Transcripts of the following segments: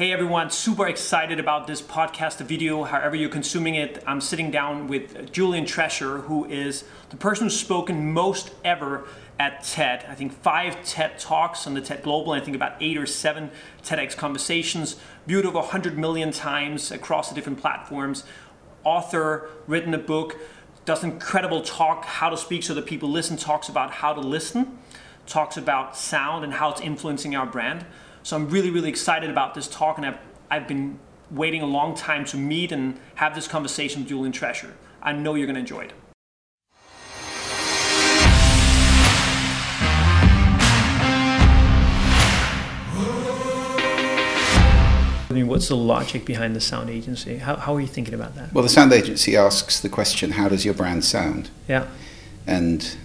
Hey everyone, super excited about this podcast the video, however you're consuming it. I'm sitting down with Julian Treasure, who is the person who's spoken most ever at TED. I think five TED Talks on the TED Global, I think about eight or seven TEDx conversations, viewed over 100 million times across the different platforms. Author, written a book, does incredible talk, how to speak so that people listen, talks about how to listen, talks about sound and how it's influencing our brand. So I'm really, really excited about this talk, and I've, I've been waiting a long time to meet and have this conversation with Julian Treasure. I know you're going to enjoy it. I mean, what's the logic behind the sound agency? How, how are you thinking about that? Well, the sound agency asks the question, how does your brand sound? Yeah. And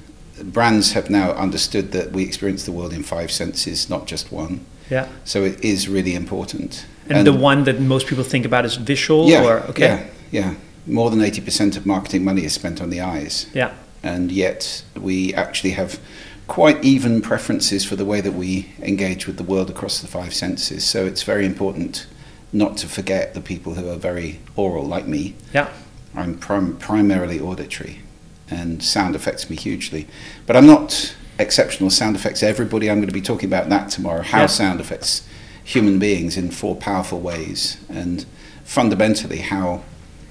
brands have now understood that we experience the world in five senses, not just one. Yeah. So it is really important. And, and the one that most people think about is visual yeah, or okay. Yeah, yeah. More than 80% of marketing money is spent on the eyes. Yeah. And yet we actually have quite even preferences for the way that we engage with the world across the five senses. So it's very important not to forget the people who are very oral, like me. Yeah. I'm prim- primarily auditory, and sound affects me hugely. But I'm not exceptional sound affects everybody. I'm going to be talking about that tomorrow. How yeah. sound affects human beings in four powerful ways, and fundamentally how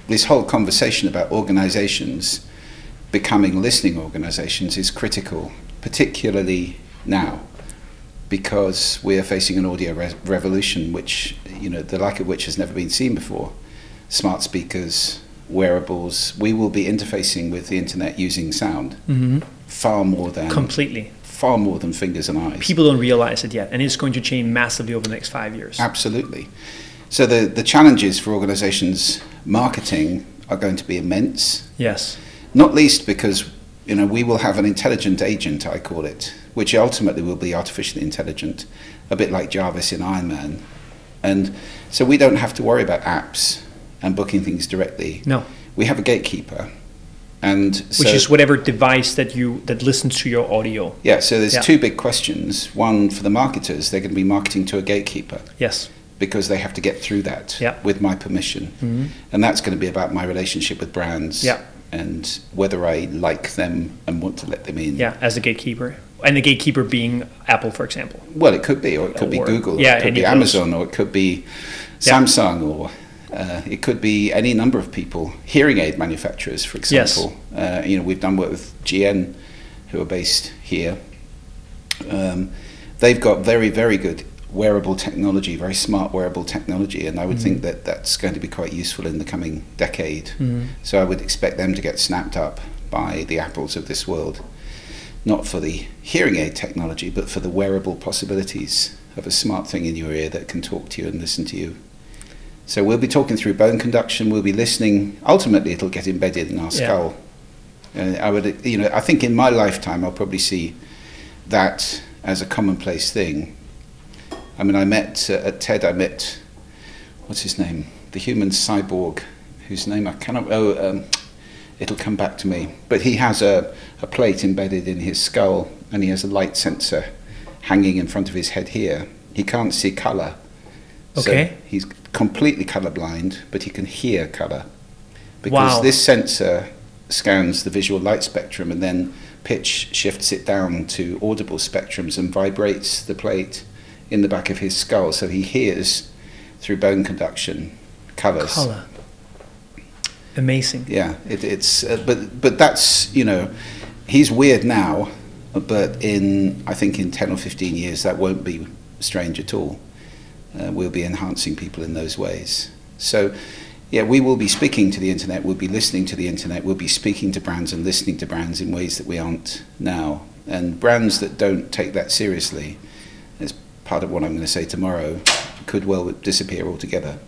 this whole conversation about organizations becoming listening organizations is critical, particularly now, because we are facing an audio re- revolution, which you know the like of which has never been seen before. Smart speakers, wearables. We will be interfacing with the internet using sound. Mm-hmm far more than completely far more than fingers and eyes. People don't realize it yet, and it's going to change massively over the next five years. Absolutely. So the the challenges for organisations marketing are going to be immense. Yes. Not least because you know we will have an intelligent agent, I call it, which ultimately will be artificially intelligent, a bit like Jarvis in Iron Man, and so we don't have to worry about apps and booking things directly. No. We have a gatekeeper and which is whatever device that you that listens to your audio. Yeah. So there's yeah. two big questions. One for the marketers, they're going to be marketing to a gatekeeper. Yes. Because they have to get through that yeah. with my permission, mm-hmm. and that's going to be about my relationship with brands. Yeah. And whether I like them and want to let them in. Yeah, as a gatekeeper and the gatekeeper being Apple, for example. Well, it could be, or it could or, be Google, yeah, it could be Amazon, or it could be Samsung, yeah. or uh, it could be any number of people, hearing aid manufacturers, for example. Yes. Uh, you know, we've done work with GN, who are based here. Um, they've got very, very good wearable technology, very smart wearable technology, and I would mm-hmm. think that that's going to be quite useful in the coming decade. Mm-hmm. So I would expect them to get snapped up by the apples of this world, not for the hearing aid technology, but for the wearable possibilities of a smart thing in your ear that can talk to you and listen to you. So we'll be talking through bone conduction. We'll be listening. Ultimately, it'll get embedded in our skull. Yeah. Uh, I would, you know, I think in my lifetime, I'll probably see that as a commonplace thing. I mean, I met uh, at TED. I met what's his name, the human cyborg, whose name I cannot. Oh, um, it'll come back to me. But he has a, a plate embedded in his skull, and he has a light sensor hanging in front of his head here. He can't see color. Okay. So he's completely colorblind, but he can hear color wow. because this sensor scans the visual light spectrum and then pitch shifts it down to audible spectrums and vibrates the plate in the back of his skull, so he hears through bone conduction colors. Color. Amazing. Yeah, it, it's uh, but but that's you know he's weird now, but in I think in ten or fifteen years that won't be strange at all uh, we'll be enhancing people in those ways. So, yeah, we will be speaking to the internet, we'll be listening to the internet, we'll be speaking to brands and listening to brands in ways that we aren't now. And brands that don't take that seriously, as part of what I'm going to say tomorrow, could well disappear altogether.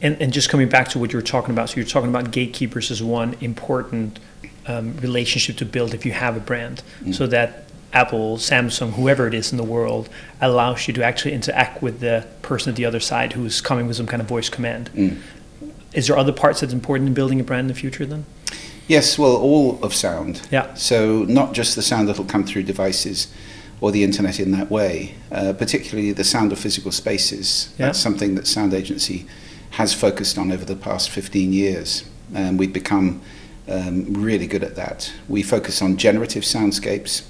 And, and just coming back to what you were talking about, so you're talking about gatekeepers as one important um, relationship to build if you have a brand, mm. so that Apple, Samsung, whoever it is in the world, allows you to actually interact with the person at the other side who's coming with some kind of voice command. Mm. Is there other parts that's important in building a brand in the future then? Yes, well, all of sound. Yeah. So not just the sound that'll come through devices, or the internet in that way, uh, particularly the sound of physical spaces. Yeah. That's something that Sound Agency has focused on over the past 15 years, and we've become um, really good at that. We focus on generative soundscapes,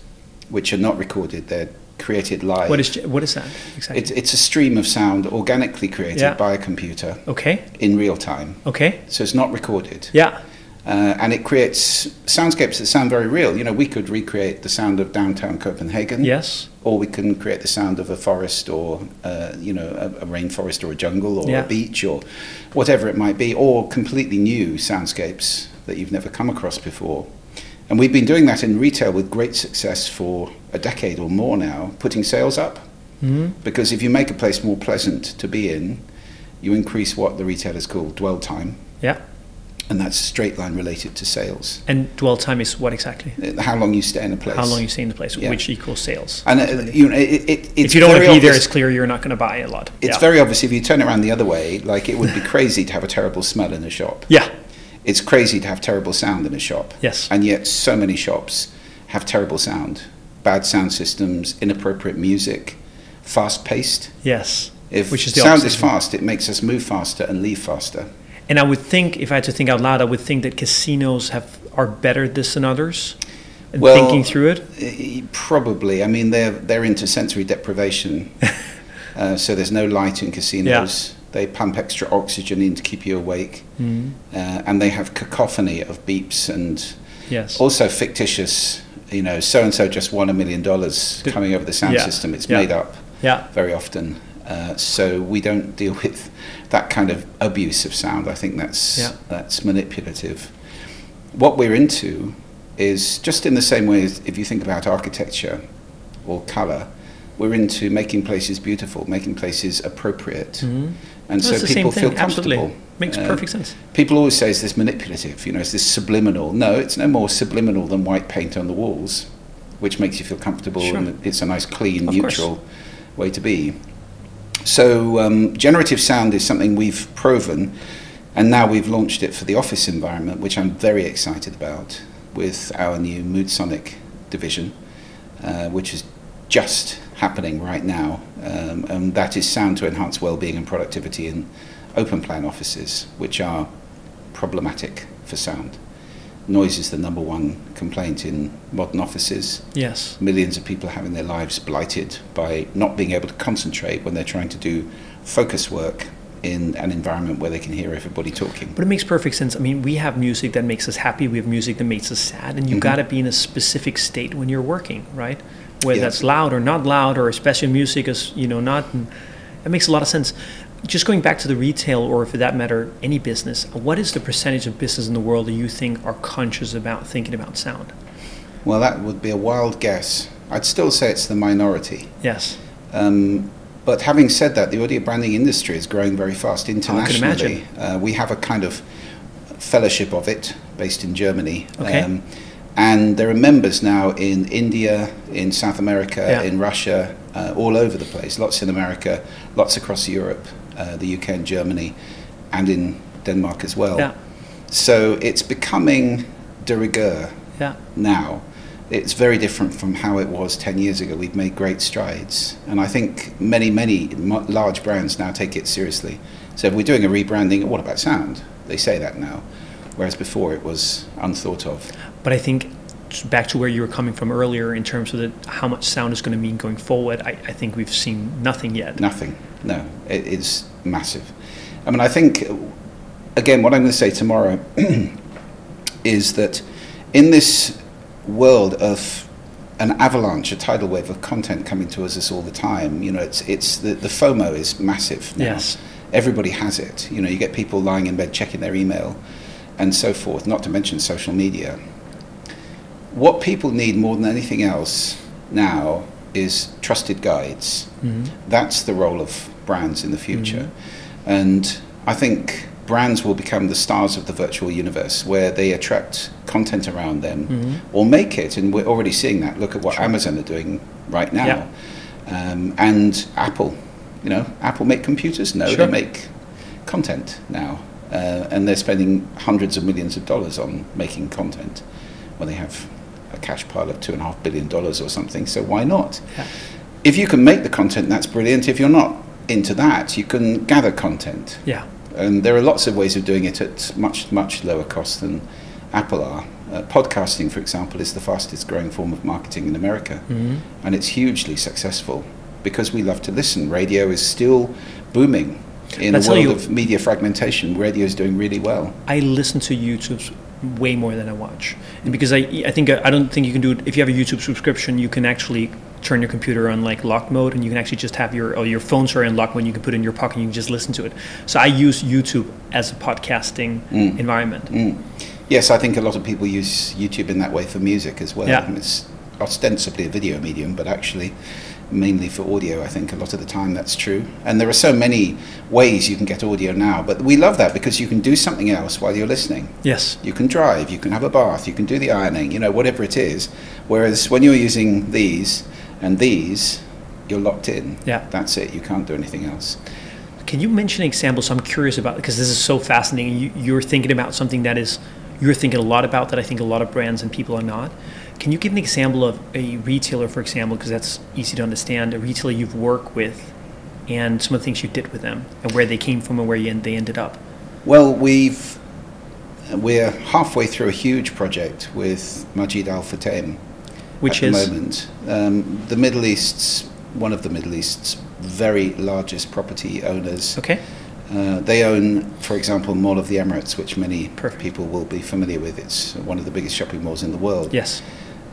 which are not recorded; they're created live. What is what is that exactly? It's, it's a stream of sound organically created Yeah. by a computer okay. in real time. Okay. So it's not recorded. Yeah. Uh, and it creates soundscapes that sound very real. You know, we could recreate the sound of downtown Copenhagen, Yes. or we can create the sound of a forest, or uh, you know, a, a rainforest, or a jungle, or Yeah. a beach, or whatever it might be, or completely new soundscapes that you've never come across before. And we've been doing that in retail with great success for a decade or more now, putting sales up. hmm Because if you make a place more pleasant to be in, you increase what the retailers call dwell time, Yeah. and that's a straight line related to sales. And dwell time is what exactly? Uh, How long you stay in a place. How long you stay in the place, Yeah. which equals sales. And uh, you know, it, it, it's if you don't want to be there, it's clear you're not going to buy a lot. It's yeah. very obvious if you turn it around the other way, like it would be crazy to have a terrible smell in a shop. Yeah. It's crazy to have terrible sound in a shop. Yes. And yet, so many shops have terrible sound, bad sound systems, inappropriate music, fast paced. Yes. If Which is the sound opposite. is fast, it makes us move faster and leave faster. And I would think, if I had to think out loud, I would think that casinos have are better at this than others. Well, thinking through it. Eh, Probably. I mean, they're they're into sensory deprivation, uh, so there's no light in casinos. They pump extra oxygen in to keep you awake, Mhm. uh, and they have cacophony of beeps and Yes. also fictitious. You know, so and so just won a million dollars coming over the sound yeah, system. It's yeah. made up Yeah. very often, uh, so we don't deal with that kind of abuse of sound. I think that's that's manipulative. What we're into is just in the same way as if you think about architecture or color, we're into making places beautiful, making places appropriate, Mhm. And No, so it's people feel thing. Absolutely. comfortable. Makes Uh, perfect sense. People always say, it's this manipulative?" You know, is this subliminal? No, it's no more subliminal than white paint on the walls, which makes you feel comfortable, Sure. and it's a nice, clean, Of course. neutral way to be. So, um, generative sound is something we've proven, and now we've launched it for the office environment, which I'm very excited about with our new MoodSonic division, uh, which is just happening right now, um, and that is sound to enhance well-being and productivity in open plan offices, which are problematic for sound. Noise is the number one complaint in modern offices. Yes. Millions of people are having their lives blighted by not being able to concentrate when they're trying to do focus work in an environment where they can hear everybody talking. But it makes perfect sense. I mean, we have music that makes us happy. We have music that makes us sad, and you Mhm. got to be in a specific state when you're working, right? Whether Yeah. that's loud or not loud, or especially music is you know not. It makes a lot of sense. Just going back to the retail, or for that matter, any business. What is the percentage of business in the world that you think are conscious about thinking about sound? Well, that would be a wild guess. I'd still say it's the minority. Yes. Um, but having said that, the audio branding industry is growing very fast imagine. internationally. Uh, we have a kind of fellowship of it based in Germany. Um, Okay. And there are members now in India, in South America, Yeah. in Russia, uh, all over the place. Lots in America, lots across Europe, uh, the UK and Germany, and in Denmark as well. Yeah. So it's becoming de rigueur Yeah. now. It's very different from how it was 10 years ago. We've made great strides. And I think many, many large brands now take it seriously. So if we're doing a rebranding, what about sound? They say that now. Whereas before it was unthought of. But I think back to where you were coming from earlier in terms of the, how much sound is going to mean going forward. I, I think we've seen nothing yet. Nothing. No, it is massive. I mean, I think, again, what I'm going to say tomorrow is that in this world of an avalanche, a tidal wave of content coming to us all the time, you know, it's, it's the, the FOMO is massive now. Yes. Everybody has it. You know, you get people lying in bed checking their email and so forth, not to mention social media. What people need more than anything else now is trusted guides. Mhm. That's the role of brands in the future. And I think brands will become the stars of the virtual universe where they attract content around them Mhm. or make it. And we're already seeing that. Look at what Sure. Amazon are doing right now. Yeah. Um, and Apple, you know, Apple make computers? No, Sure. they make content now. Uh, and they're spending hundreds of millions of dollars on making content when they have a cash pile of two and a half billion dollars or something. So why not? Yeah. If you can make the content, that's brilliant. If you're not into that, you can gather content. Yeah. And there are lots of ways of doing it at much, much lower cost than Apple are. Uh, podcasting, for example, is the fastest growing form of marketing in America. Mm-hmm. And it's hugely successful because we love to listen. Radio is still booming. In I'll a world you- of media fragmentation, radio is doing really well. I listen to YouTube way more than I watch, and because I I think I don't think you can do it if you have a YouTube subscription. You can actually turn your computer on like lock mode, and you can actually just have your or your phones are in lock mode. You can put it in your pocket, and you can just listen to it. So I use YouTube as a podcasting Mm. environment. Mm. Yes, I think a lot of people use YouTube in that way for music as well. Yeah. It's ostensibly a video medium, but actually mainly for audio. I think a lot of the time that's true. And there are so many ways you can get audio now, but we love that because you can do something else while you're listening. Yes. You can drive, you can have a bath, you can do the ironing, you know, whatever it is. Whereas when you're using these and these, you're locked in. Yeah. That's it. You can't do anything else. Can you mention an example? So I'm curious about because this is so fascinating. You, you're thinking about something that is you're thinking a lot about that I think a lot of brands and people are not. Can you give an example of a retailer, for example, because that's easy to understand, a retailer you've worked with, and some of the things you did with them, and where they came from, and where you, they ended up? Well, we've we're halfway through a huge project with Majid Al Futtaim Which at is the moment. Um, the Middle East's one of the Middle East's very largest property owners. okay. Uh, they own, for example, Mall of the Emirates, which many Perfect. people will be familiar with. It's one of the biggest shopping malls in the world. Yes.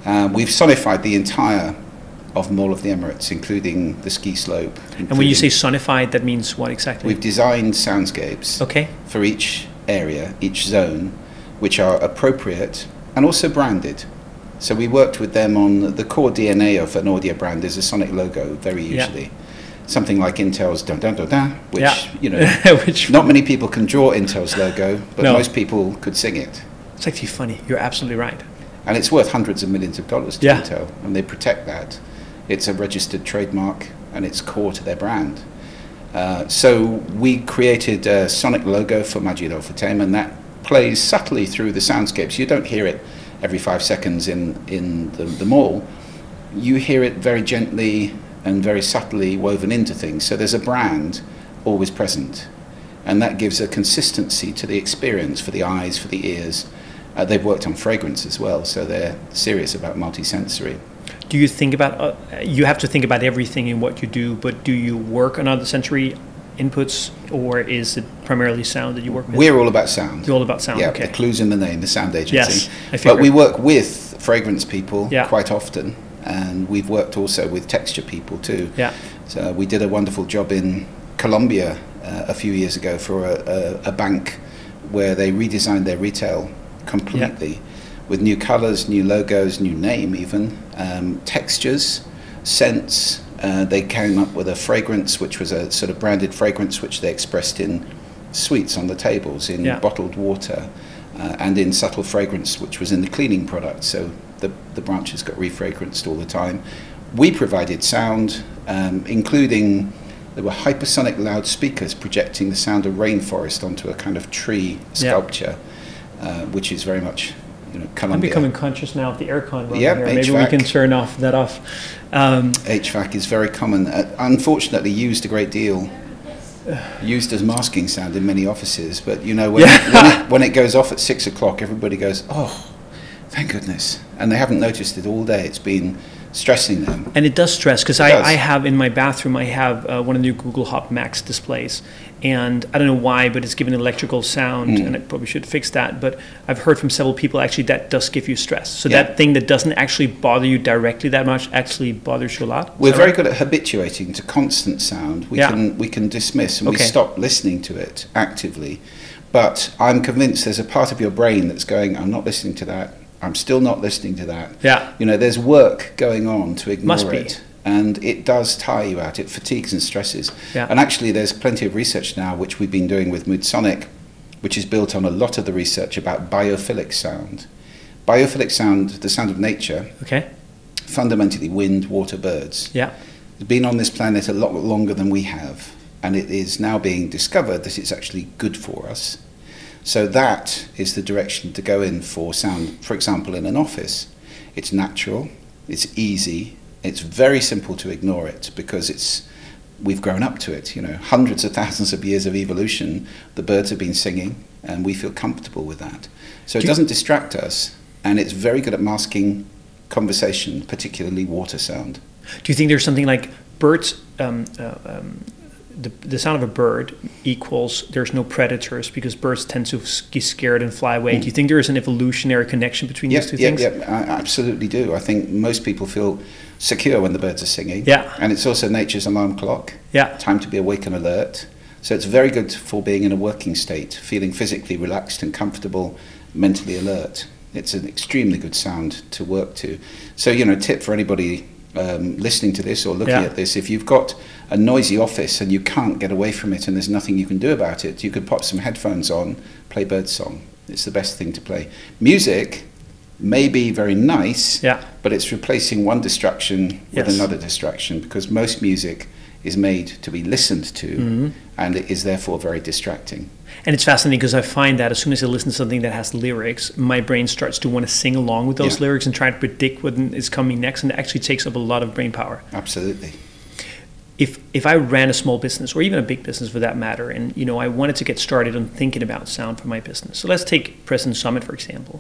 Um, we've sonified the entire of Mall of the Emirates, including the ski slope. And when you say sonified, that means what exactly? we've designed soundscapes okay. for each area, each zone, which are appropriate and also branded. So we worked with them on the core DNA of an audio brand is a sonic logo, very Yeah. usually. Something like Intel's dun dun dun dun, which, Yeah. you know, Which not many people can draw Intel's logo, but No. most people could sing it. it's actually funny. You're absolutely right. And it's worth hundreds of millions of dollars to Yeah. Intel, and they protect that. It's a registered trademark, and it's core to their brand. Uh, so we created a sonic logo for Majid Al Futtaim, and that plays subtly through the soundscapes. You don't hear it every five seconds in, in the, the mall. You hear it very gently and very subtly woven into things. So there's a brand always present. And that gives a consistency to the experience for the eyes, for the ears. Uh, they've worked on fragrance as well, so they're serious about multisensory. Do you think about? Uh, you have to think about everything in what you do, but do you work on other sensory inputs, or is it primarily sound that you work with? We're all about sound. You're all about sound. yeah, okay. the clues in the name, the sound agency. Yes, I but we work with fragrance people Yeah. quite often, and we've worked also with texture people too. Yeah. So we did a wonderful job in Colombia uh, a few years ago for a, a, a bank where they redesigned their retail completely with new colours, new logos, new name even, um, textures, scents. Uh, they came up with a fragrance which was a sort of branded fragrance which they expressed in sweets on the tables, in Yeah. bottled water, uh, and in subtle fragrance which was in the cleaning product. So the, the branches got refragranced all the time. We provided sound, um, including there were hypersonic loudspeakers projecting the sound of rainforest onto a kind of tree Yeah. Uh, which is very much you know I'm becoming conscious now of the aircon Yep, here. Maybe we can turn off that off. Um, HVAC is very common. Uh, unfortunately, used a great deal. Used as masking sound in many offices, but you know when, Yeah. it, when, it, when it goes off at six o'clock, everybody goes, "Oh, thank goodness!" And they haven't noticed it all day. It's been stressing them. And it does stress because I. I have in my bathroom I have uh, one of the new Google Hub Max displays, and I don't know why, but it's giving electrical sound, Mm. and I probably should fix that. But I've heard from several people actually that does give you stress. So Yeah. that thing that doesn't actually bother you directly that much actually bothers you a lot. We're very right? good at habituating to constant sound. We Yeah. can we can dismiss and we stop listening to it actively. But I'm convinced there's a part of your brain that's going, "I'm not listening to that. I'm still not listening to that." Yeah. You know, there's work going on to ignore Must be. it. And it does tire you out. It fatigues and stresses. Yeah. And actually, there's plenty of research now, which we've been doing with Moodsonic, which is built on a lot of the research about biophilic sound. Biophilic sound, the sound of nature, Okay. fundamentally wind, water, birds. Yeah. Been on this planet a lot longer than we have, and it is now being discovered that it's actually good for us. So that is the direction to go in for sound, for example, in an office. It's natural. It's easy. It's very simple to ignore it because it's we've grown up to it. You know, hundreds of thousands of years of evolution. The birds have been singing, and we feel comfortable with that. So it Do you- doesn't distract us, and it's very good at masking conversation, particularly water sound. Do you think there's something like birds? Um, uh, um, the, the sound of a bird equals there's no predators because birds tend to get scared and fly away. Do you think there is an evolutionary connection between these two yeah, things? yeah, I absolutely do. I think most people feel secure when the birds are singing. Yeah. And it's also nature's alarm clock. Yeah. Time to be awake and alert. So it's very good for being in a working state, feeling physically relaxed and comfortable, mentally alert. It's an extremely good sound to work to. So, you know, tip for anybody um, listening to this or looking Yeah. at this if you've got a noisy office and you can't get away from it and there's nothing you can do about it, you could pop some headphones on, play birdsong. It's the best thing to play. Music may be very nice, Yeah. But it's replacing one distraction with another distraction because most music is made to be listened to Mm-hmm. and it is therefore very distracting. And it's fascinating because I find that as soon as I listen to something that has lyrics, my brain starts to want to sing along with those Yeah. lyrics and try to predict what is coming next, and it actually takes up a lot of brain power. Absolutely. if if I ran a small business or even a big business for that matter, and you know I wanted to get started on thinking about sound for my business. So let's take President Summit for example.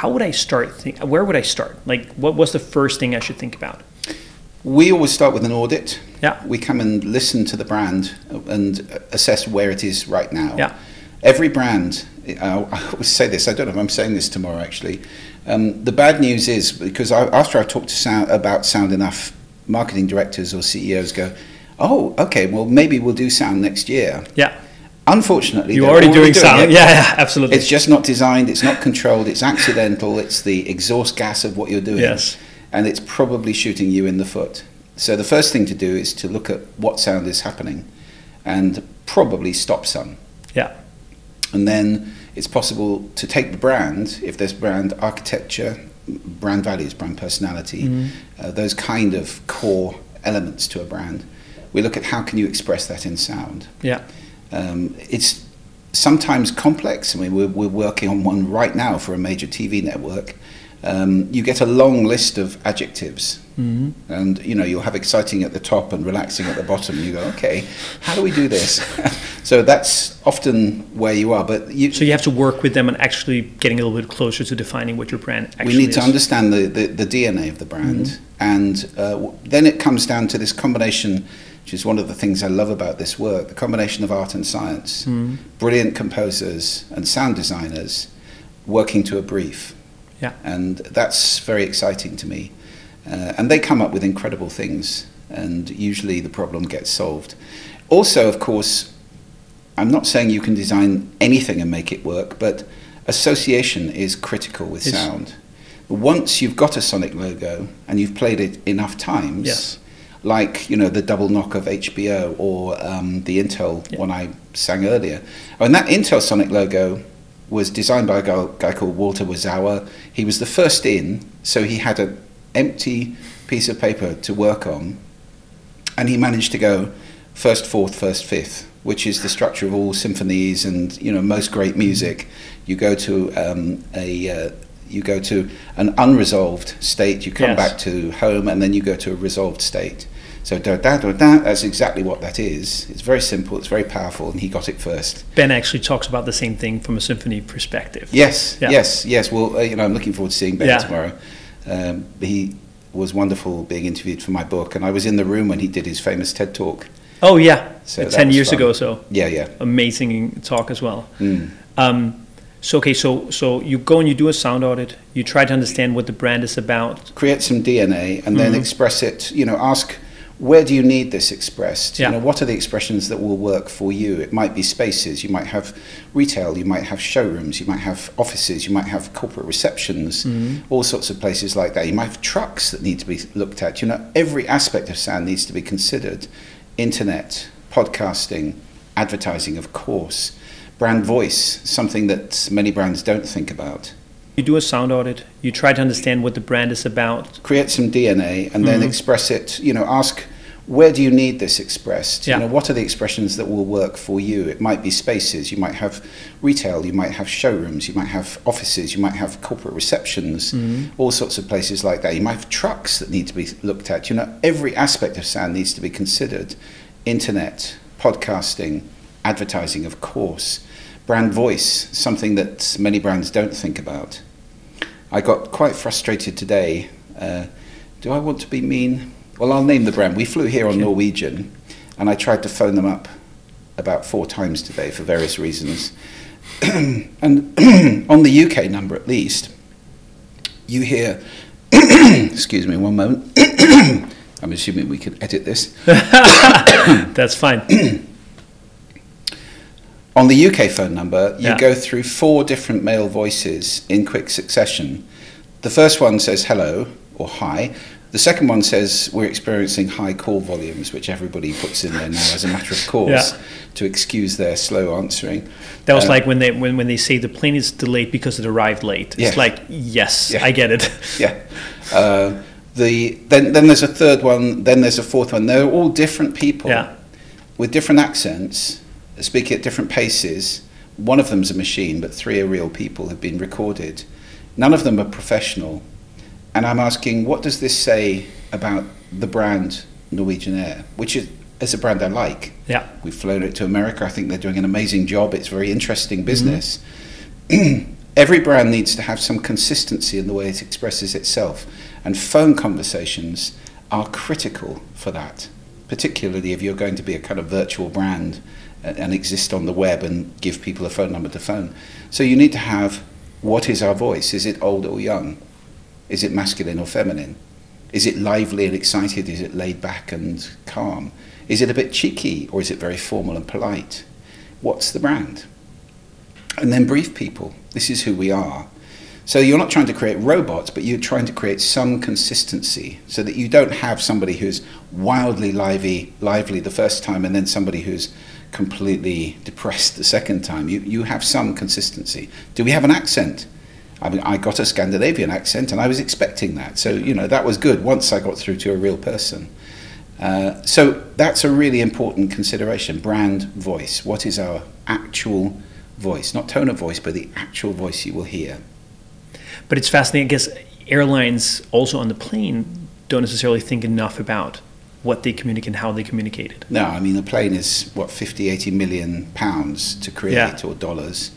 How would I start? Think, where would I start? Like, what was the first thing I should think about? We always start with an audit. Yeah. We come and listen to the brand and assess where it is right now. Yeah. Every brand, I always say this, I don't know if I'm saying this tomorrow actually. Um, the bad news is because I, after I talk to sound, about sound enough, marketing directors or CEOs go, oh, okay, well, maybe we'll do sound next year. Yeah, Unfortunately, you're they're already, doing, sound. it. Yeah, yeah, absolutely. It's just not designed, it's not controlled, it's accidental, it's the exhaust gas of what you're doing. Yes. And it's probably shooting you in the foot. So the first thing to do is to look at what sound is happening and probably stop some. yeah, And then it's possible to take the brand, if there's brand architecture, brand values, brand personality, uh, those kind of core elements to a brand. We look at how can you express that in sound. yeah, Um, it's sometimes complex. I mean, we're, we're working on one right now for a major TV network. Um, you get a long list of adjectives, hmm and you know you'll have exciting at the top and relaxing at the bottom. And you go, okay, how do we do this? so that's often where you are. But you, So you have to work with them and actually getting a little bit closer to defining what your brand actually is. we need is. to understand the, the, the DNA of the brand. And uh, then it comes down to this combination, which is one of the things I love about this work the combination of art and science. Mhm. Brilliant composers and sound designers working to a brief. Yeah. And that's very exciting to me. Uh, and they come up with incredible things, and usually the problem gets solved. Also, of course, I'm not saying you can design anything and make it work, but association is critical with It's- sound. Once you've got a sonic logo and you've played it enough times, Yes. Like you know the double knock of HBO or um, the Intel Yeah. one I sang earlier, and that Intel sonic logo was designed by a guy, guy called Walter Werzowa. He was the first in, so he had an empty piece of paper to work on, and he managed to go first, fourth, first, fifth, which is the structure of all symphonies and you know most great music. You go to um, a uh, you go to an unresolved state, you come Yes. back to home, and then you go to a resolved state. So da da da da. That's exactly what that is. It's very simple. It's very powerful, and he got it first. Ben actually talks about the same thing from a symphony perspective. Yes, Yeah. yes, yes. Well, uh, you know, I'm looking forward to seeing Ben Yeah. tomorrow. Um, he was wonderful being interviewed for my book, and I was in the room when he did his famous TED talk. Oh yeah, So ten years fun. ago. So Yeah, yeah. amazing talk as well. Mm. Um, so okay, so so you go and you do a sound audit. You try to understand what the brand is about. Create some DNA and then Mhm. express it. You know, ask where do you need this expressed? Yeah. You know, what are the expressions that will work for you? It might be spaces. You might have retail. You might have showrooms. You might have offices. You might have corporate receptions. Mhm. All sorts of places like that. You might have trucks that need to be looked at. You know, every aspect of sound needs to be considered. Internet, podcasting, advertising, of course. Brand voice, something that many brands don't think about. You do a sound audit. You try to understand what the brand is about. create some DNA and then Mhm. express it. You know, ask where do you need this expressed? Yeah. You know, what are the expressions that will work for you? It might be spaces. You might have retail. You might have showrooms. You might have offices. You might have corporate receptions. All sorts of places like that. You might have trucks that need to be looked at. You know, every aspect of sound needs to be considered. Internet, podcasting, advertising, of course. Brand voice, something that many brands don't think about. I got quite frustrated today. Uh, do I want to be mean? Well, I'll name the brand. We flew here on Norwegian, and I tried to phone them up about four times today for various reasons. and on the UK number, at least, you hear. excuse me, one moment. I'm assuming we can edit this. That's fine. On the UK phone number, you Yeah. go through four different male voices in quick succession. The first one says hello or hi. The second one says we're experiencing high call volumes, which everybody puts in there now as a matter of course Yeah. to excuse their slow answering. That was Uh, like when they when, when they say the plane is delayed because it arrived late. It's Yeah. like yes. I get it. Yeah. Uh, the then then there's a third one. Then there's a fourth one. They're all different people with different accents, speaking at different paces. One of them's a machine, but three are real people who've been recorded. None of them are professional. And I'm asking, what does this say about the brand Norwegian Air, which is, is a brand I like? Yeah. We've flown it to America. I think they're doing an amazing job. It's very interesting mm-hmm. business. Every brand needs to have some consistency in the way it expresses itself, and phone conversations are critical for that, particularly if you're going to be a kind of virtual brand and, exist on the web and give people a phone number to phone. So you need to have what is our voice? Is it old or young? Is it masculine or feminine? Is it lively and excited? Is it laid back and calm? Is it a bit cheeky or is it very formal and polite? What's the brand? And then brief people. This is who we are. So you're not trying to create robots, but you're trying to create some consistency so that you don't have somebody who's wildly lively, lively the first time and then somebody who's completely depressed the second time. You, you have some consistency. Do we have an accent? I mean, I got a Scandinavian accent and I was expecting that. So, you know, that was good once I got through to a real person. Uh, so that's a really important consideration brand voice. What is our actual voice? Not tone of voice, but the actual voice you will hear. But it's fascinating. I guess airlines also on the plane don't necessarily think enough about what they communicate and how they communicate it. No, I mean, the plane is, what, 50, 80 million pounds to create Yeah. or dollars.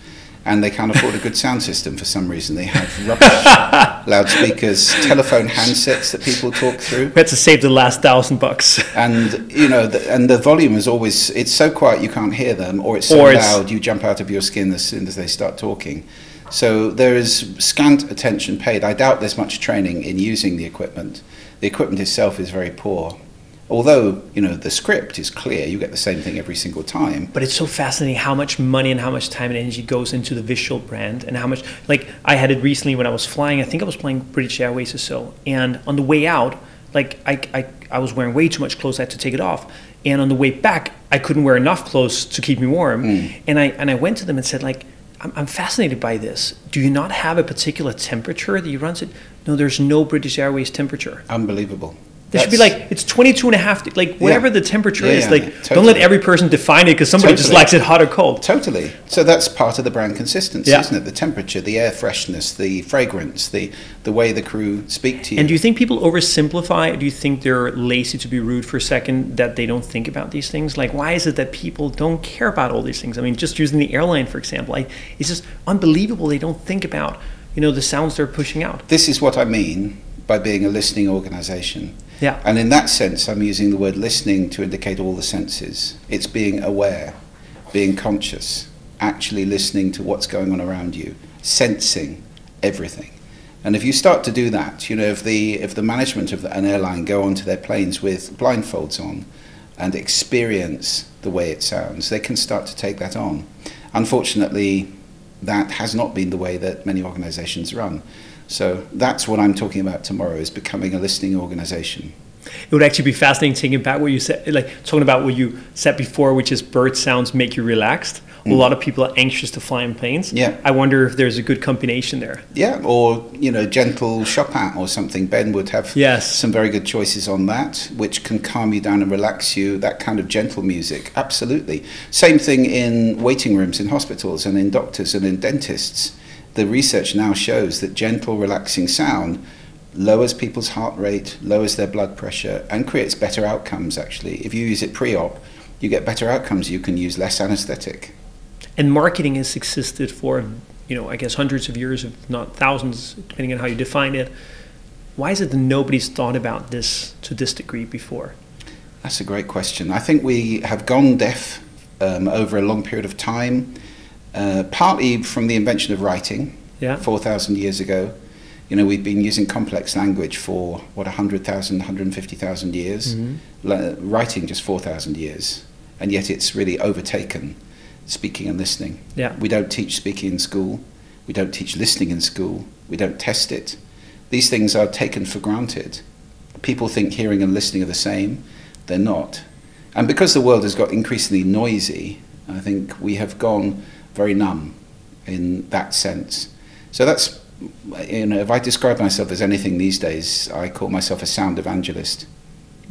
And they can't afford a good sound system for some reason. They have rubbish loudspeakers, telephone handsets that people talk through. We had to save the last thousand bucks. and you know the, and the volume is always it's so quiet you can't hear them or it's so Or it's- loud you jump out of your skin as soon as they start talking so there is scant attention paid i doubt there's much training in using the equipment the equipment itself is very poor although you know the script is clear you get the same thing every single time But it's so fascinating how much money and how much time and energy goes into the visual brand and how much like I had it recently when I was flying. I think I was flying British Airways or so. And on the way out, like I, I, I was wearing way too much clothes, I had to take it off. And on the way back, I couldn't wear enough clothes to keep me warm. Mm. And I and I went to them and said, like, I'm, I'm fascinated by this. Do you not have a particular temperature that you run? Said, no, there's no British Airways temperature. unbelievable There should be like it's 22 and a half, like whatever the temperature Yeah, is. Like yeah, don't let every person define it because somebody just likes it hot or cold. Totally. So that's part of the brand consistency, Yeah. isn't it? The temperature, the air freshness, the fragrance, the the way the crew speak to you. And do you think people oversimplify? Do you think they're lazy to be rude for a second that they don't think about these things? Like, why is it that people don't care about all these things? I mean, just using the airline for example, I, it's just unbelievable they don't think about you know the sounds they're pushing out. This is what I mean by being a listening organization. Yeah. And in that sense, I'm using the word listening to indicate all the senses. It's being aware, being conscious, actually listening to what's going on around you, sensing everything. And if you start to do that, you know, if the if the management of an airline go onto their planes with blindfolds on and experience the way it sounds, they can start to take that on. Unfortunately, that has not been the way that many organizations run. So that's what I'm talking about tomorrow is becoming a listening organization. It would actually be fascinating thinking back what you said, like talking about what you said before, which is bird sounds make you relaxed. A mm. lot of people are anxious to fly in planes. Yeah. I wonder if there's a good combination there. Yeah, or you know, gentle Chopin or something. Ben would have Yes. some very good choices on that, which can calm you down and relax you. That kind of gentle music, absolutely. Same thing in waiting rooms in hospitals and in doctors and in dentists. The research now shows that gentle, relaxing sound lowers people's heart rate, lowers their blood pressure, and creates better outcomes. Actually, if you use it pre-op, you get better outcomes. You can use less anesthetic. And marketing has existed for, you know, I guess hundreds of years, if not thousands, depending on how you define it. Why is it that nobody's thought about this to this degree before? That's a great question. I think we have gone deaf um, over a long period of time, uh, partly from the invention of writing Yeah. 4,000 years ago. You know, we've been using complex language for, what, 100,000, 150,000 years, Mm-hmm. Writing just 4,000 years, and yet it's really overtaken speaking and listening. Yeah. We don't teach speaking in school, we don't teach listening in school, we don't test it. These things are taken for granted. People think hearing and listening are the same, they're not. And because the world has got increasingly noisy, I think we have gone very numb in that sense. So that's, you know, if I describe myself as anything these days, I call myself a sound evangelist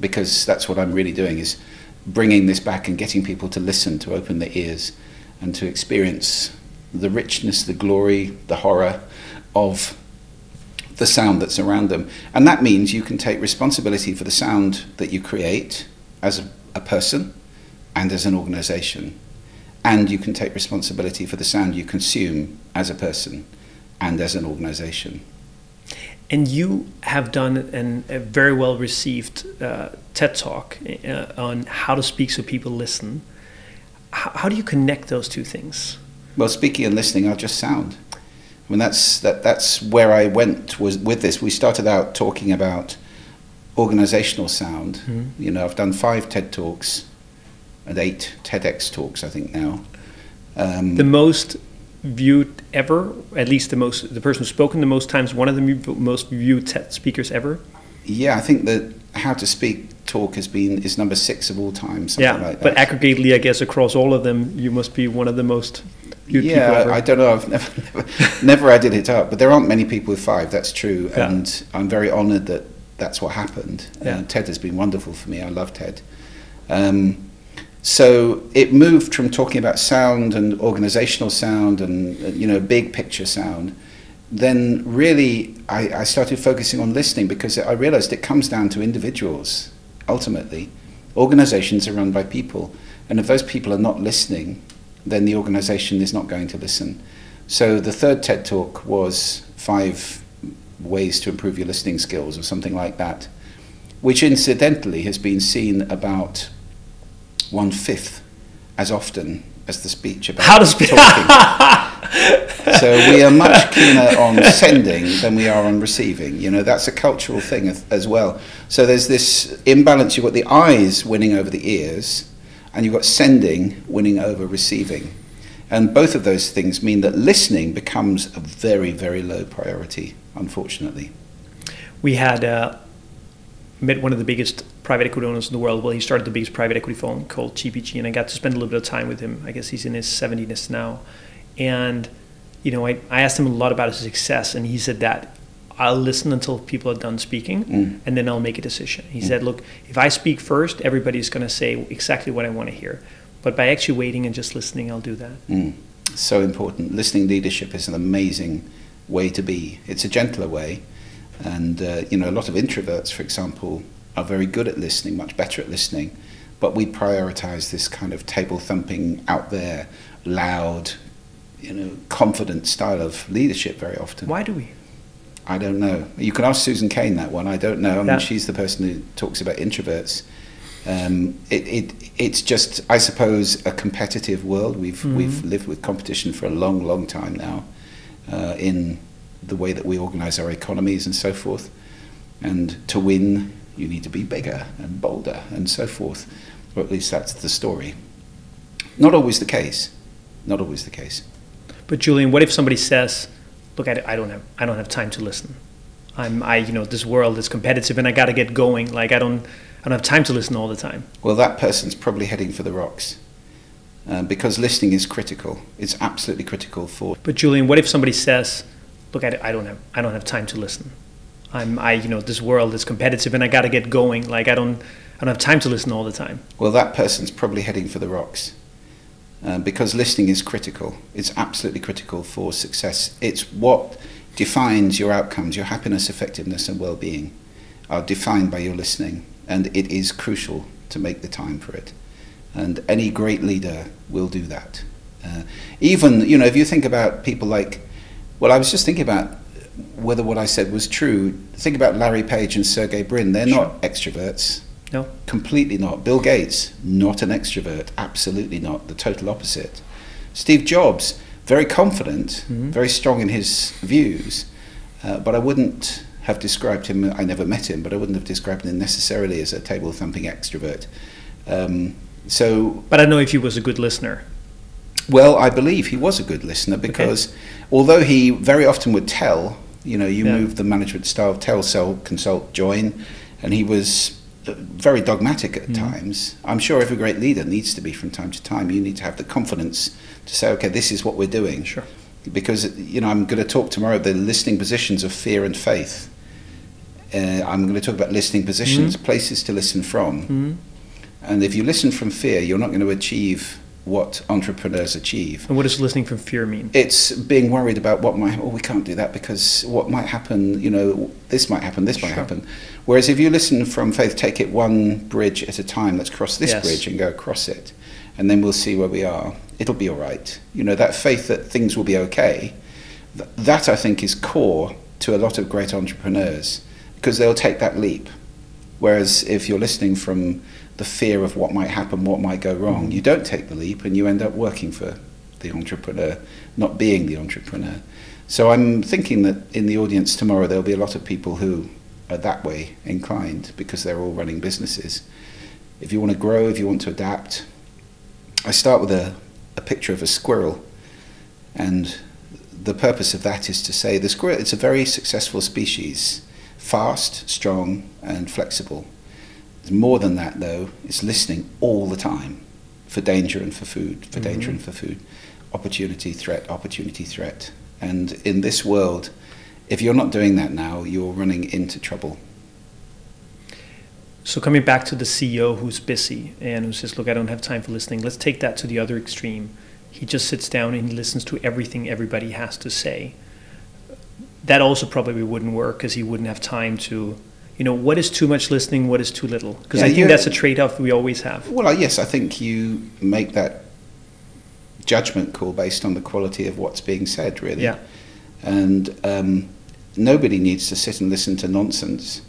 because that's what I'm really doing is bringing this back and getting people to listen, to open their ears, and to experience the richness, the glory, the horror of the sound that's around them. And that means you can take responsibility for the sound that you create as a, a person and as an organization. And you can take responsibility for the sound you consume as a person and as an organization. And you have done an, a very well received uh, TED talk uh, on how to speak so people listen. How, how do you connect those two things? Well, speaking and listening are just sound. I mean, that's that, that's where I went was with this. We started out talking about organizational sound. You know, I've done five TED talks and eight TEDx talks, I think now. Um, The most viewed ever, at least the most, the person who's spoken the most times, one of the most viewed TED speakers ever. yeah, I think that How to Speak talk has been is number six of all time, something yeah, like that. but aggregately, I guess across all of them, you must be one of the most viewed people yeah. I don't know. I've never, never, never added it up, but there aren't many people with five. That's true, Yeah. and I'm very honoured that that's what happened. Yeah. Uh, Ted has been wonderful for me. I love Ted. Um, so it moved from talking about sound and organisational sound and you know big picture sound. Then really, I, I started focusing on listening because I realised it comes down to individuals. Ultimately, organisations are run by people, and if those people are not listening, then the organisation is not going to listen. So the third TED talk was five ways to improve your listening skills or something like that, which incidentally has been seen about one fifth as often as the speech about How to speak. talking. so we are much keener on sending than we are on receiving. You know, that's a cultural thing as, as well. So there's this imbalance. You've got the eyes winning over the ears, and you've got sending winning over receiving. And both of those things mean that listening becomes a very, very low priority, unfortunately. we had uh, met one of the biggest private equity owners in the world. Well, he started the biggest private equity fund called GPG, and I got to spend a little bit of time with him. I guess he's in his 70s now. And, you know, I, I asked him a lot about his success, and he said that I'll listen until people are done speaking, Mm. and then I'll make a decision. He said, look, if I speak first, everybody's going to say exactly what I want to hear. But by actually waiting and just listening, I'll do that. Mm. So important. Listening leadership is an amazing way to be. It's a gentler way, and uh, you know a lot of introverts, for example, are very good at listening, much better at listening, but we prioritize this kind of table thumping, out there, loud, you know, confident style of leadership very often. Why do we? I don't know. You can ask Susan Cain that one. I don't know. I mean, Yeah. she's the person who talks about introverts. Um, it, it, it's just, I suppose, a competitive world. We've, Mhm. we've lived with competition for a long, long time now uh, in the way that we organize our economies and so forth. And to win, you need to be bigger and bolder and so forth. Or at least that's the story. Not always the case. Not always the case. But Julian, what if somebody says, "Look, I, I don't have I don't have time to listen. I'm I you know this world is competitive and I got to get going. Like I don't I don't have time to listen all the time. Well, that person's probably heading for the rocks. Um, because listening is critical. It's absolutely critical for. But Julian, what if somebody says, "Look, I, I don't have I don't have time to listen. I'm I you know this world is competitive and I got to get going. Like I don't I don't have time to listen all the time." Well, that person's probably heading for the rocks. Um, because listening is critical. It's absolutely critical for success. It's what defines your outcomes, your happiness, effectiveness, and well-being are defined by your listening, and it is crucial to make the time for it. And any great leader will do that. Uh, even, you know, if you think about people like, well, I was just thinking about whether what I said was true. Think about Larry Page and Sergey Brin. They're sure. not extroverts. No. Completely not. Bill Gates, not an extrovert. Absolutely not. The total opposite. Steve Jobs, very confident, mm-hmm. very strong in his views, uh, but I wouldn't have described him, I never met him, but I wouldn't have described him necessarily as a table thumping extrovert. Um, so, but I know if he was a good listener. Well, I believe he was a good listener because okay. although he very often would tell, you know, you yeah. move the management style, tell, sell, consult, join, and he was uh, very dogmatic at mm. times. I'm sure every great leader needs to be from time to time. You need to have the confidence to say, okay, this is what we're doing. Sure. Because, you know, I'm going to talk tomorrow the listening positions of fear and faith. Uh, I'm going to talk about listening positions, mm. places to listen from. Mm. And if you listen from fear, you're not going to achieve what entrepreneurs achieve. And what does listening from fear mean? It's being worried about what might, oh, we can't do that because what might happen, you know, this might happen, this might happen. Whereas if you listen from faith, take it one bridge at a time, let's cross this yes. bridge and go across it, and then we'll see where we are. It'll be all right. You know, that faith that things will be okay, that I think is core to a lot of great entrepreneurs because they'll take that leap. Whereas if you're listening from the fear of what might happen, what might go wrong. Mm-hmm. You don't take the leap and you end up working for the entrepreneur, not being the entrepreneur. So I'm thinking that in the audience tomorrow there'll be a lot of people who are that way inclined because they're all running businesses. If you want to grow, if you want to adapt, I start with a, a picture of a squirrel and the purpose of that is to say the squirrel it's a very successful species, fast, strong and flexible it's more than that, though. It's listening all the time for danger and for food, for mm-hmm. danger and for food. Opportunity, threat, opportunity, threat. And in this world, if you're not doing that now, you're running into trouble. So coming back to the CEO who's busy and who says, "Look, I don't have time for listening." Let's take that to the other extreme. He just sits down and he listens to everything everybody has to say. That also probably wouldn't work because he wouldn't have time to you know what is too much listening what is too little? Because yeah, i think that's a trade-off we always have. Well yes i think you make that judgment call based on the quality of what's being said really. Yeah. And um, nobody needs to sit and listen to nonsense.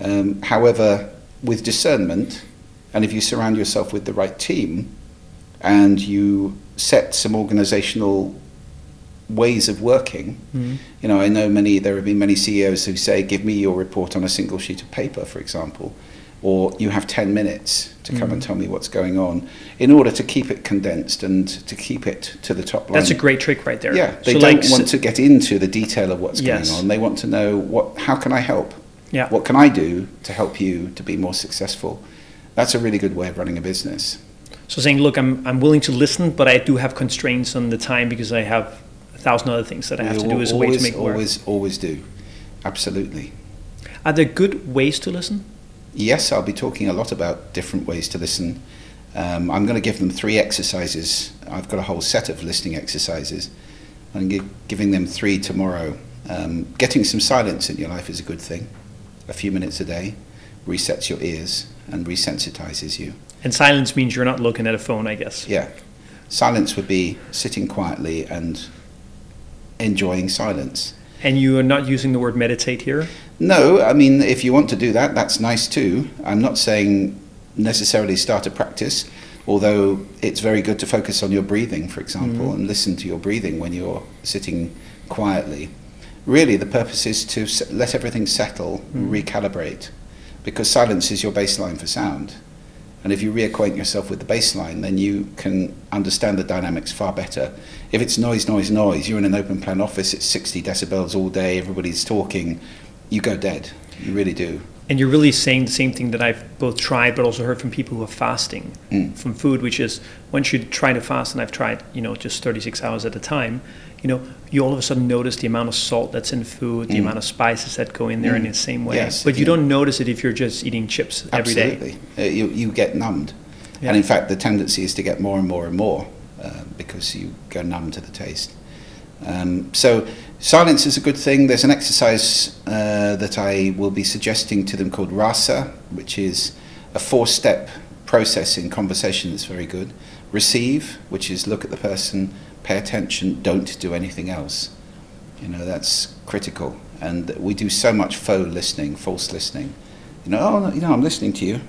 Um, however with discernment and if you surround yourself with the right team and you set some organizational ways of working. Mm-hmm. You know, I know many. There have been many CEOs who say, "Give me your report on a single sheet of paper," for example, or you have ten minutes to come mm-hmm. and tell me what's going on, in order to keep it condensed and to keep it to the top line. That's a great trick right there. Yeah, they so don't like, want to get into the detail of what's yes. going on. They want to know what. How can I help? Yeah. What can I do to help you to be more successful? That's a really good way of running a business. So saying, look, I'm, I'm willing to listen, but I do have constraints on the time because I have thousand other things that I have to do as a way to make it work. Always, always do. Absolutely. Are there good ways to listen? Yes, I'll be talking a lot about different ways to listen. Um, I'm going to give them three exercises. I've got a whole set of listening exercises. I'm giving them three tomorrow. Um, getting some silence in your life is a good thing. A few minutes a day resets your ears and resensitizes you. And silence means you're not looking at a phone, I guess. Yeah. Silence would be sitting quietly and enjoying silence. And you are not using the word meditate here? No, I mean, if you want to do that, that's nice too. I'm not saying necessarily start a practice, although it's very good to focus on your breathing, for example, mm. and listen to your breathing when you're sitting quietly. Really, the purpose is to let everything settle, mm. recalibrate, because silence is your baseline for sound. And if you reacquaint yourself with the baseline, then you can understand the dynamics far better. If it's noise, noise, noise, you're in an open plan office, it's 60 decibels all day, everybody's talking, you go dead. You really do. And you're really saying the same thing that I've both tried, but also heard from people who are fasting Mm. from food, which is once you try to fast, and I've tried, you know, just 36 hours at a time, you know, you all of a sudden notice the amount of salt that's in food, the Mm. amount of spices that go in there in Mm. the same way. Yes, but you yeah. don't notice it if you're just eating chips every day. Absolutely. Uh, you, you get numbed. Yeah. And in fact, the tendency is to get more and more and more uh, because you go numb to the taste. Um, so, silence is a good thing. There's an exercise uh, that I will be suggesting to them called RASA, which is a four step process in conversation that's very good. Receive, which is look at the person, pay attention, don't do anything else. You know, that's critical. And we do so much faux listening, false listening. You know, oh, no, you know, I'm listening to you.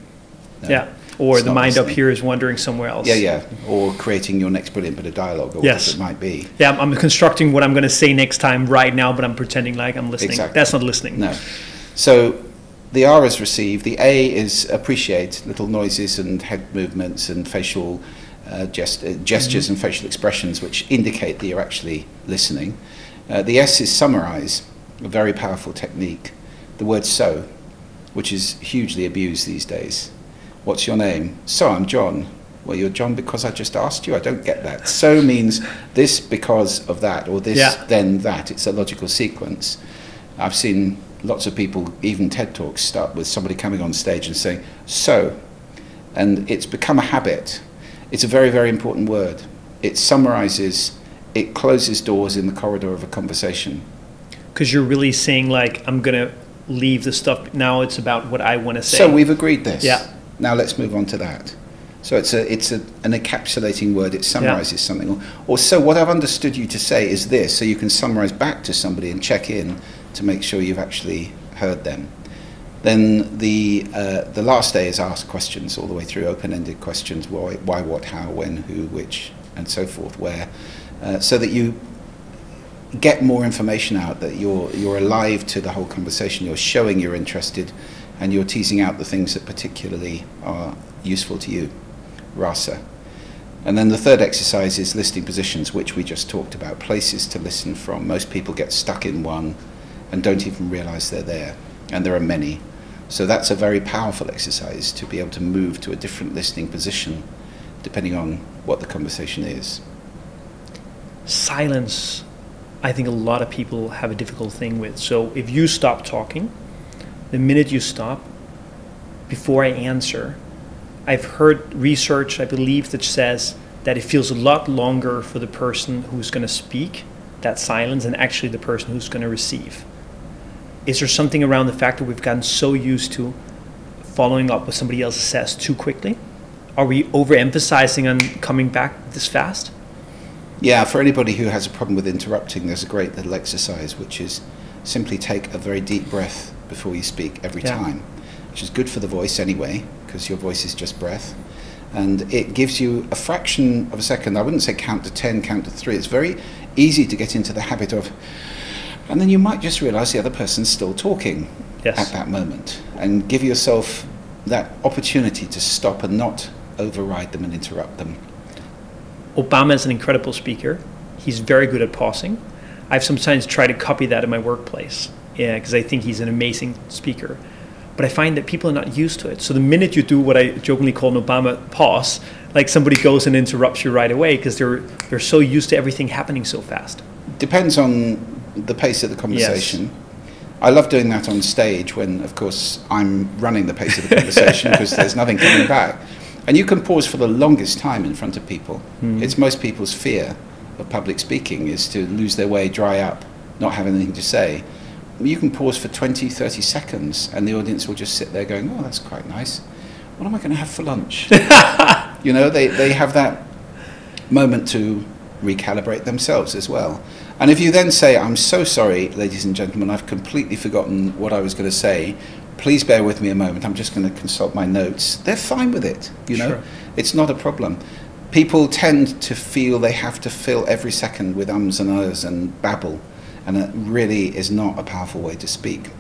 No, Yeah. Or it's the mind up here is wandering somewhere else. Yeah, yeah. Or creating your next brilliant bit of dialogue, or Yes. whatever it might be. Yeah, I'm, I'm constructing what I'm going to say next time right now, but I'm pretending like I'm listening. Exactly. That's not listening. No. So the R is receive. The A is appreciate, little noises and head movements and facial uh, gest- uh, gestures and facial expressions which indicate that you're actually listening. Uh, the S is summarize, a very powerful technique. The word so, which is hugely abused these days. What's your name? So, I'm John. Well, you're John because I just asked you. I don't get that. So means this because of that, or this Yeah. then that. It's a logical sequence. I've seen lots of people, even TED Talks, start with somebody coming on stage and saying, so. And it's become a habit. It's a very, very important word. It summarizes, it closes doors in the corridor of a conversation. Because you're really saying, like, I'm going to leave the stuff. Now it's about what I want to say. So we've agreed this. Yeah. Now let's move on to that. So it's a it's a, an encapsulating word. It summarizes something. Or, or so what I've understood you to say is this. So you can summarize back to somebody and check in to make sure you've actually heard them. Then the uh, the last day is ask questions all the way through, open-ended questions: why, why, what, how, when, who, which, and so forth. Where, uh, so that you get more information out, that you're you're alive to the whole conversation. You're showing you're interested, and you're teasing out the things that particularly are useful to you. Rasa. And then the third exercise is listing positions, which we just talked about, places to listen from. Most people get stuck in one and don't even realize they're there, and there are many. So that's a very powerful exercise to be able to move to a different listening position depending on what the conversation is. silence i think a lot of people have a difficult thing with so if you stop talking the minute you stop before i answer i've heard research i believe that says that it feels a lot longer for the person who's going to speak that silence than actually the person who's going to receive. Is there something around the fact that we've gotten so used to following up what somebody else says too quickly? Are we overemphasizing on coming back this fast? Yeah, for anybody who has a problem with interrupting, there's a great little exercise which is simply take a very deep breath before you speak every Yeah. time, which is good for the voice anyway, because your voice is just breath. And it gives you a fraction of a second. I wouldn't say count to 10, count to 3. It's very easy to get into the habit of, and then you might just realize the other person's still talking Yes. at that moment. And give yourself that opportunity to stop and not override them and interrupt them. Obama is an incredible speaker. He's very good at pausing. I've sometimes tried to copy that in my workplace because I think he's an amazing speaker. But I find that people are not used to it. So the minute you do what I jokingly call an Obama pause, like somebody goes and interrupts you right away because they're they're so used to everything happening so fast. depends on the pace of the conversation. Yes. I love doing that on stage when, of course, I'm running the pace of the conversation because there's nothing coming back. And you can pause for the longest time in front of people. Hmm. It's most people's fear of public speaking is to lose their way, dry up, not have anything to say. You can pause for 20, 30 seconds and the audience will just sit there going, oh, that's quite nice. What am I going to have for lunch? you know, they, they have that moment to recalibrate themselves as well. And if you then say, I'm so sorry, ladies and gentlemen, I've completely forgotten what I was going to say, please bear with me a moment, I'm just going to consult my notes, they're fine with it, you know? Sure. It's not a problem. People tend to feel they have to fill every second with ums and uhs and babble, and it really is not a powerful way to speak.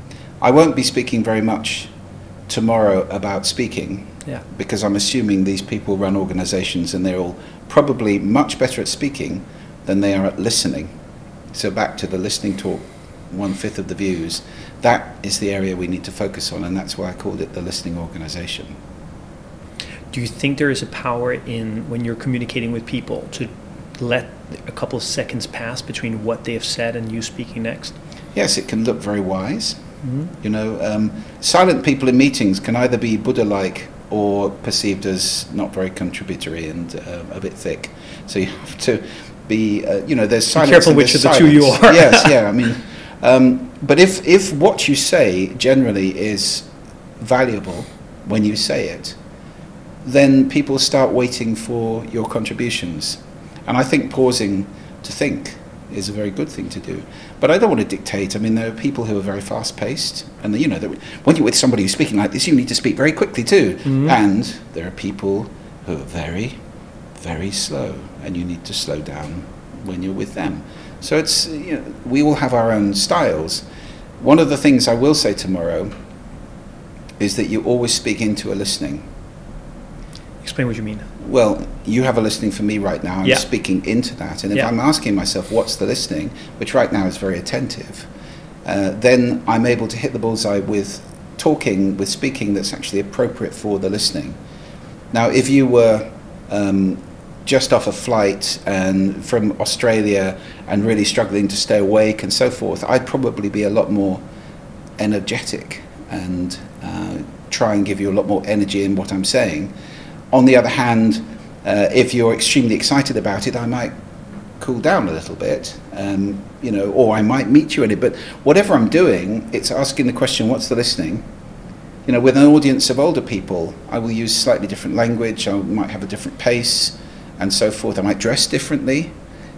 I won't be speaking very much tomorrow about speaking Yeah. because I'm assuming these people run organizations and they're all probably much better at speaking than they are at listening. So back to the listening talk one fifth of the views. That is the area we need to focus on, and that's why I called it the listening organization. Do you think there is a power in when you're communicating with people to let a couple of seconds pass between what they have said and you speaking next? Yes, it can look very wise. Mm-hmm. You know, um, silent people in meetings can either be Buddha-like or perceived as not very contributory and uh, a bit thick. So you have to be, uh, you know, there's silence. Be careful which of the two you are. yes, yeah. I mean, um, but if if what you say generally is valuable when you say it, then people start waiting for your contributions, and I think pausing to think is a very good thing to do. But I don't want to dictate. I mean, there are people who are very fast paced, and you know, when you're with somebody who's speaking like this, you need to speak very quickly too. Mm-hmm. And there are people who are very, very slow, and you need to slow down when you're with them. So it's you know, we all have our own styles. One of the things I will say tomorrow is that you always speak into a listening. Explain what you mean. Well, you have a listening for me right now. I'm yeah. speaking into that. And if yeah. I'm asking myself, what's the listening, which right now is very attentive, uh, then I'm able to hit the bullseye with talking, with speaking that's actually appropriate for the listening. Now, if you were um, just off a flight and from Australia and really struggling to stay awake and so forth, I'd probably be a lot more energetic and uh, try and give you a lot more energy in what I'm saying on the other hand, uh, if you're extremely excited about it, I might cool down a little bit, um, you know, or I might meet you in it. But whatever I'm doing, it's asking the question, what's the listening? You know, with an audience of older people, I will use slightly different language. I might have a different pace, and so forth. I might dress differently.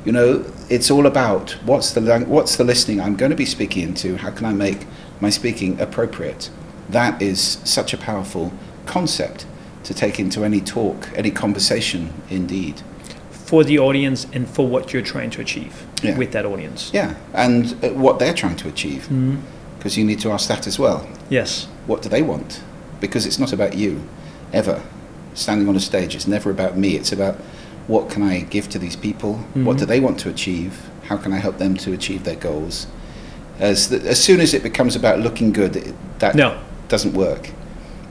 You know, it's all about what's the what's the listening I'm going to be speaking into. How can I make my speaking appropriate? That is such a powerful concept to take into any talk, any conversation, indeed. For the audience and for what you're trying to achieve yeah. with that audience. Yeah, and uh, what they're trying to achieve. Because mm-hmm. you need to ask that as well. Yes. What do they want? Because it's not about you, ever. Standing on a stage, it's never about me. It's about what can I give to these people? Mm-hmm. What do they want to achieve? How can I help them to achieve their goals? As, the, as soon as it becomes about looking good, it, that no. doesn't work.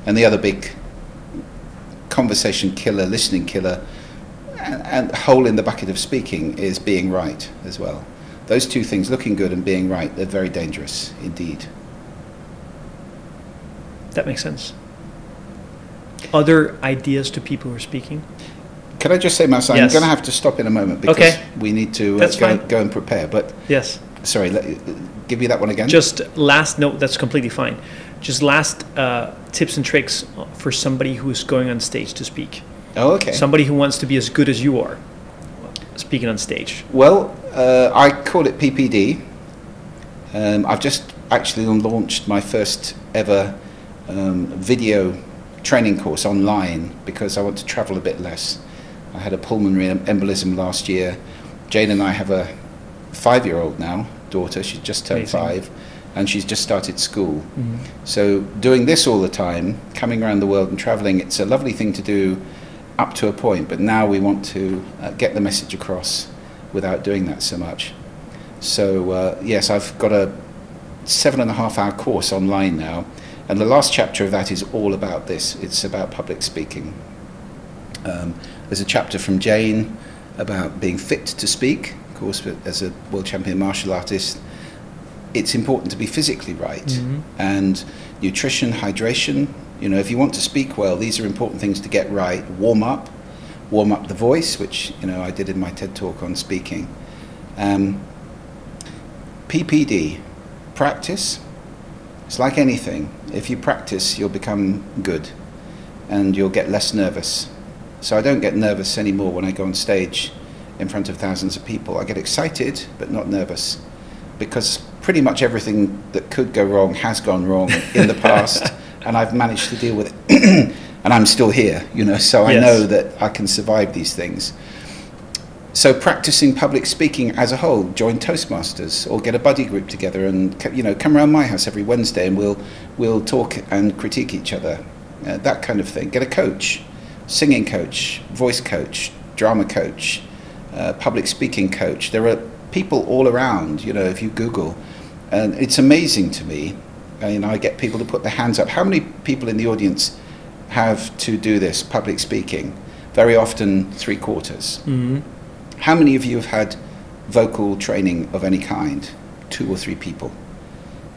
And the other big conversation killer, listening killer, and, and hole in the bucket of speaking is being right as well. Those two things, looking good and being right, they're very dangerous indeed. That makes sense. Other ideas to people who are speaking? Can I just say, yes. I'm going to have to stop in a moment because okay. we need to uh, go, go, and prepare. But yes, sorry, let, give me that one again. Just last note. That's completely fine. Just last uh, tips and tricks for somebody who's going on stage to speak. Oh, okay. Somebody who wants to be as good as you are speaking on stage. Well, uh, I call it PPD. Um, I've just actually launched my first ever um, video training course online because I want to travel a bit less. I had a pulmonary embolism last year. Jane and I have a five year old now, daughter, she's just turned Amazing. five and she's just started school. Mm-hmm. So doing this all the time, coming around the world and traveling, it's a lovely thing to do up to a point, but now we want to uh, get the message across without doing that so much. So uh, yes, I've got a seven and a half hour course online now, and the last chapter of that is all about this. It's about public speaking. Um, there's a chapter from Jane about being fit to speak. Of course, as a world champion martial artist, it's important to be physically right. Mm-hmm. And nutrition, hydration, you know, if you want to speak well, these are important things to get right. Warm up, warm up the voice, which, you know, I did in my TED talk on speaking. Um, PPD, practice. It's like anything. If you practice, you'll become good and you'll get less nervous. So I don't get nervous anymore when I go on stage in front of thousands of people. I get excited, but not nervous because pretty much everything that could go wrong has gone wrong in the past, and I've managed to deal with it. and I'm still here, you know, so yes. I know that I can survive these things. So practicing public speaking as a whole, join Toastmasters or get a buddy group together and you know come around my house every Wednesday and we'll we'll talk and critique each other, uh, that kind of thing. Get a coach, singing coach, voice coach, drama coach, uh, public speaking coach. There are people all around. You know, if you Google And it's amazing to me. And I get people to put their hands up. How many people in the audience have to do this public speaking? Very often, three quarters. Mm-hmm. How many of you have had vocal training of any kind? Two or three people.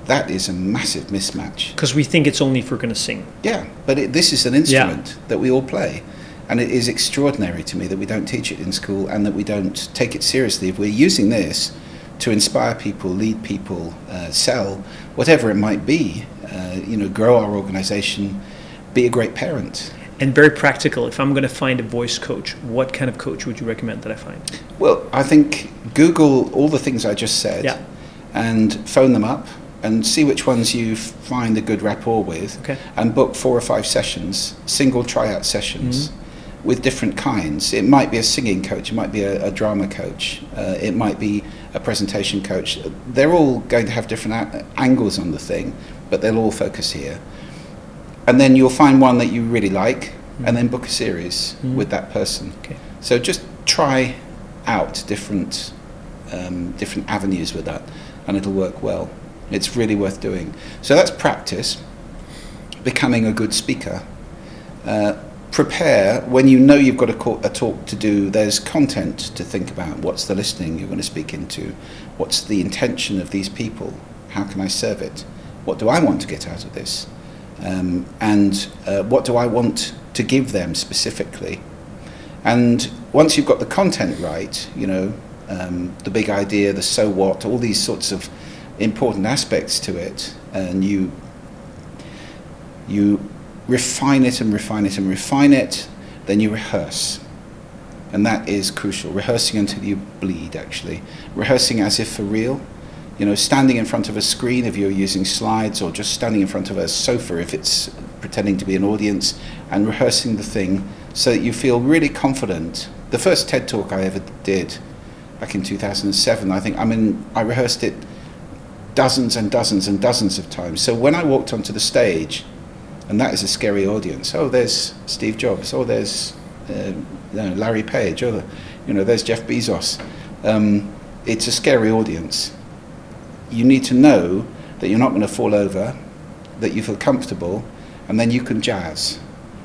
That is a massive mismatch. Because we think it's only if we're going to sing. Yeah, but it, this is an instrument that we all play. And it is extraordinary to me that we don't teach it in school and that we don't take it seriously. If we're using this to inspire people, lead people, uh, sell, whatever it might be, uh, you know, grow our organization, be a great parent. And very practical. If I'm going to find a voice coach, what kind of coach would you recommend that I find? Well, I think Google all the things I just said Yeah. and phone them up and see which ones you find a good rapport with Okay. and book four or five sessions, single tryout sessions with different kinds. It might be a singing coach, it might be a, a drama coach, uh, it might be a presentation coach. They're all going to have different a- angles on the thing, but they'll all focus here. And then you'll find one that you really like and then book a series Mhm. with that person. Okay. So just try out different um, different avenues with that, and it'll work well. It's really worth doing. So that's practice. Becoming a good speaker. Uh, prepare when you know you've got a, co- a talk to do. There's content to think about. What's the listening you're going to speak into? What's the intention of these people? How can I serve it? What do I want to get out of this? Um, and uh, what do I want to give them specifically? And once you've got the content right, you know, um, the big idea, the so what, all these sorts of important aspects to it, and you you refine it and refine it and refine it, then you rehearse. And that is crucial. Rehearsing until you bleed, actually. Rehearsing as if for real. You know, standing in front of a screen if you're using slides, or just standing in front of a sofa if it's pretending to be an audience, and rehearsing the thing so that you feel really confident. The first TED talk I ever did back in 2007, I think, I mean, I rehearsed it dozens and dozens and dozens of times. So when I walked onto the stage, and that is a scary audience. Oh, there's Steve Jobs. Oh, there's uh, Larry Page. Oh, you know, there's Jeff Bezos. Um, it's a scary audience. You need to know that you're not going to fall over, that you feel comfortable, and then you can jazz.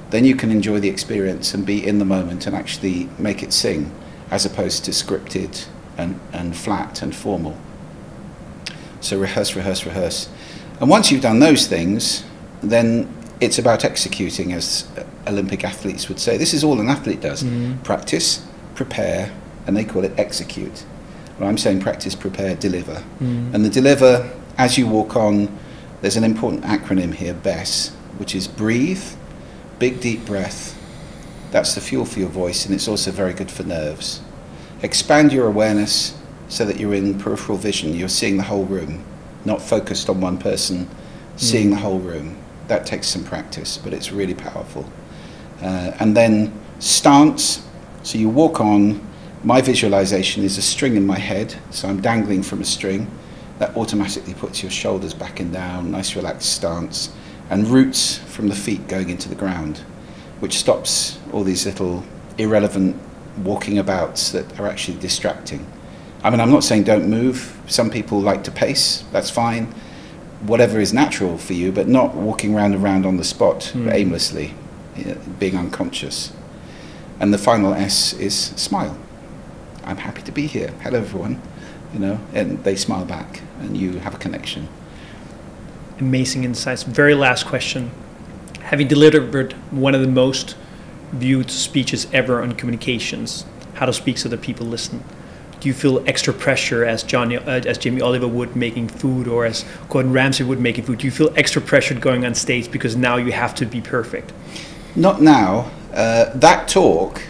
Then you can enjoy the experience and be in the moment and actually make it sing, as opposed to scripted and, and flat and formal. So rehearse, rehearse, rehearse. And once you've done those things, then it's about executing, as Olympic athletes would say. This is all an athlete does Mhm. practice, prepare, and they call it execute. Well, I'm saying practice, prepare, deliver. Mm. And the deliver, as you walk on, there's an important acronym here, BESS, which is breathe, big deep breath. That's the fuel for your voice, and it's also very good for nerves. Expand your awareness so that you're in peripheral vision. You're seeing the whole room, not focused on one person, seeing the whole room. That takes some practice, but it's really powerful. Uh, and then stance. So you walk on. My visualization is a string in my head, so I'm dangling from a string. That automatically puts your shoulders back and down, nice relaxed stance, and roots from the feet going into the ground, which stops all these little irrelevant walking abouts that are actually distracting. I mean, I'm not saying don't move. Some people like to pace, that's fine. Whatever is natural for you, but not walking round and round on the spot Mm. aimlessly, you know, being unconscious. And the final S is smile. I'm happy to be here. Hello, everyone. You know, and they smile back, and you have a connection. Amazing insights. Very last question. Having delivered one of the most viewed speeches ever on communications, how to speak so that people listen, do you feel extra pressure as Johnny, uh, as Jamie Oliver would making food, or as Gordon Ramsay would making food? Do you feel extra pressured going on stage because now you have to be perfect? Not now. Uh, that talk,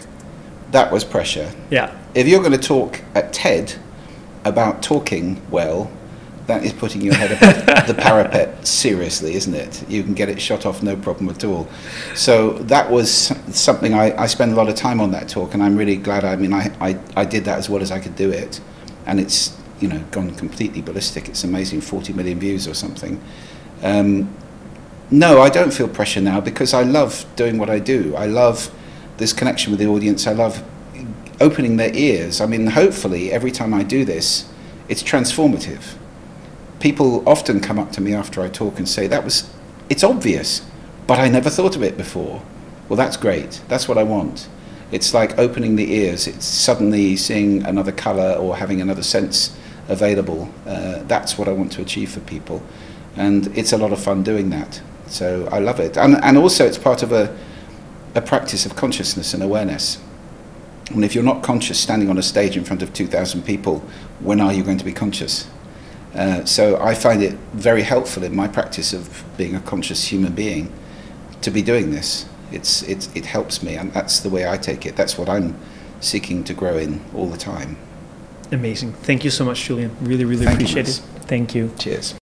that was pressure. Yeah. If you're going to talk at TED about talking well, that is putting your head above the parapet seriously, isn't it? You can get it shot off no problem at all. So that was something I, I spent a lot of time on that talk, and I'm really glad. I mean, I, I, I did that as well as I could do it, and it's you know gone completely ballistic. It's amazing, 40 million views or something. Um, no, I don't feel pressure now because I love doing what I do. I love this connection with the audience. I love opening their ears. I mean, hopefully, every time I do this, it's transformative. People often come up to me after I talk and say, that was, it's obvious, but I never thought of it before. Well, that's great. That's what I want. It's like opening the ears. It's suddenly seeing another color or having another sense available. Uh, that's what I want to achieve for people. And it's a lot of fun doing that. So I love it. And, and also, it's part of a, a practice of consciousness and awareness. And if you're not conscious standing on a stage in front of 2,000 people, when are you going to be conscious? Uh, so I find it very helpful in my practice of being a conscious human being to be doing this. It's, it's, it helps me, and that's the way I take it. That's what I'm seeking to grow in all the time. Amazing. Thank you so much, Julian. Really, really Thank appreciate it. Thank you. Cheers.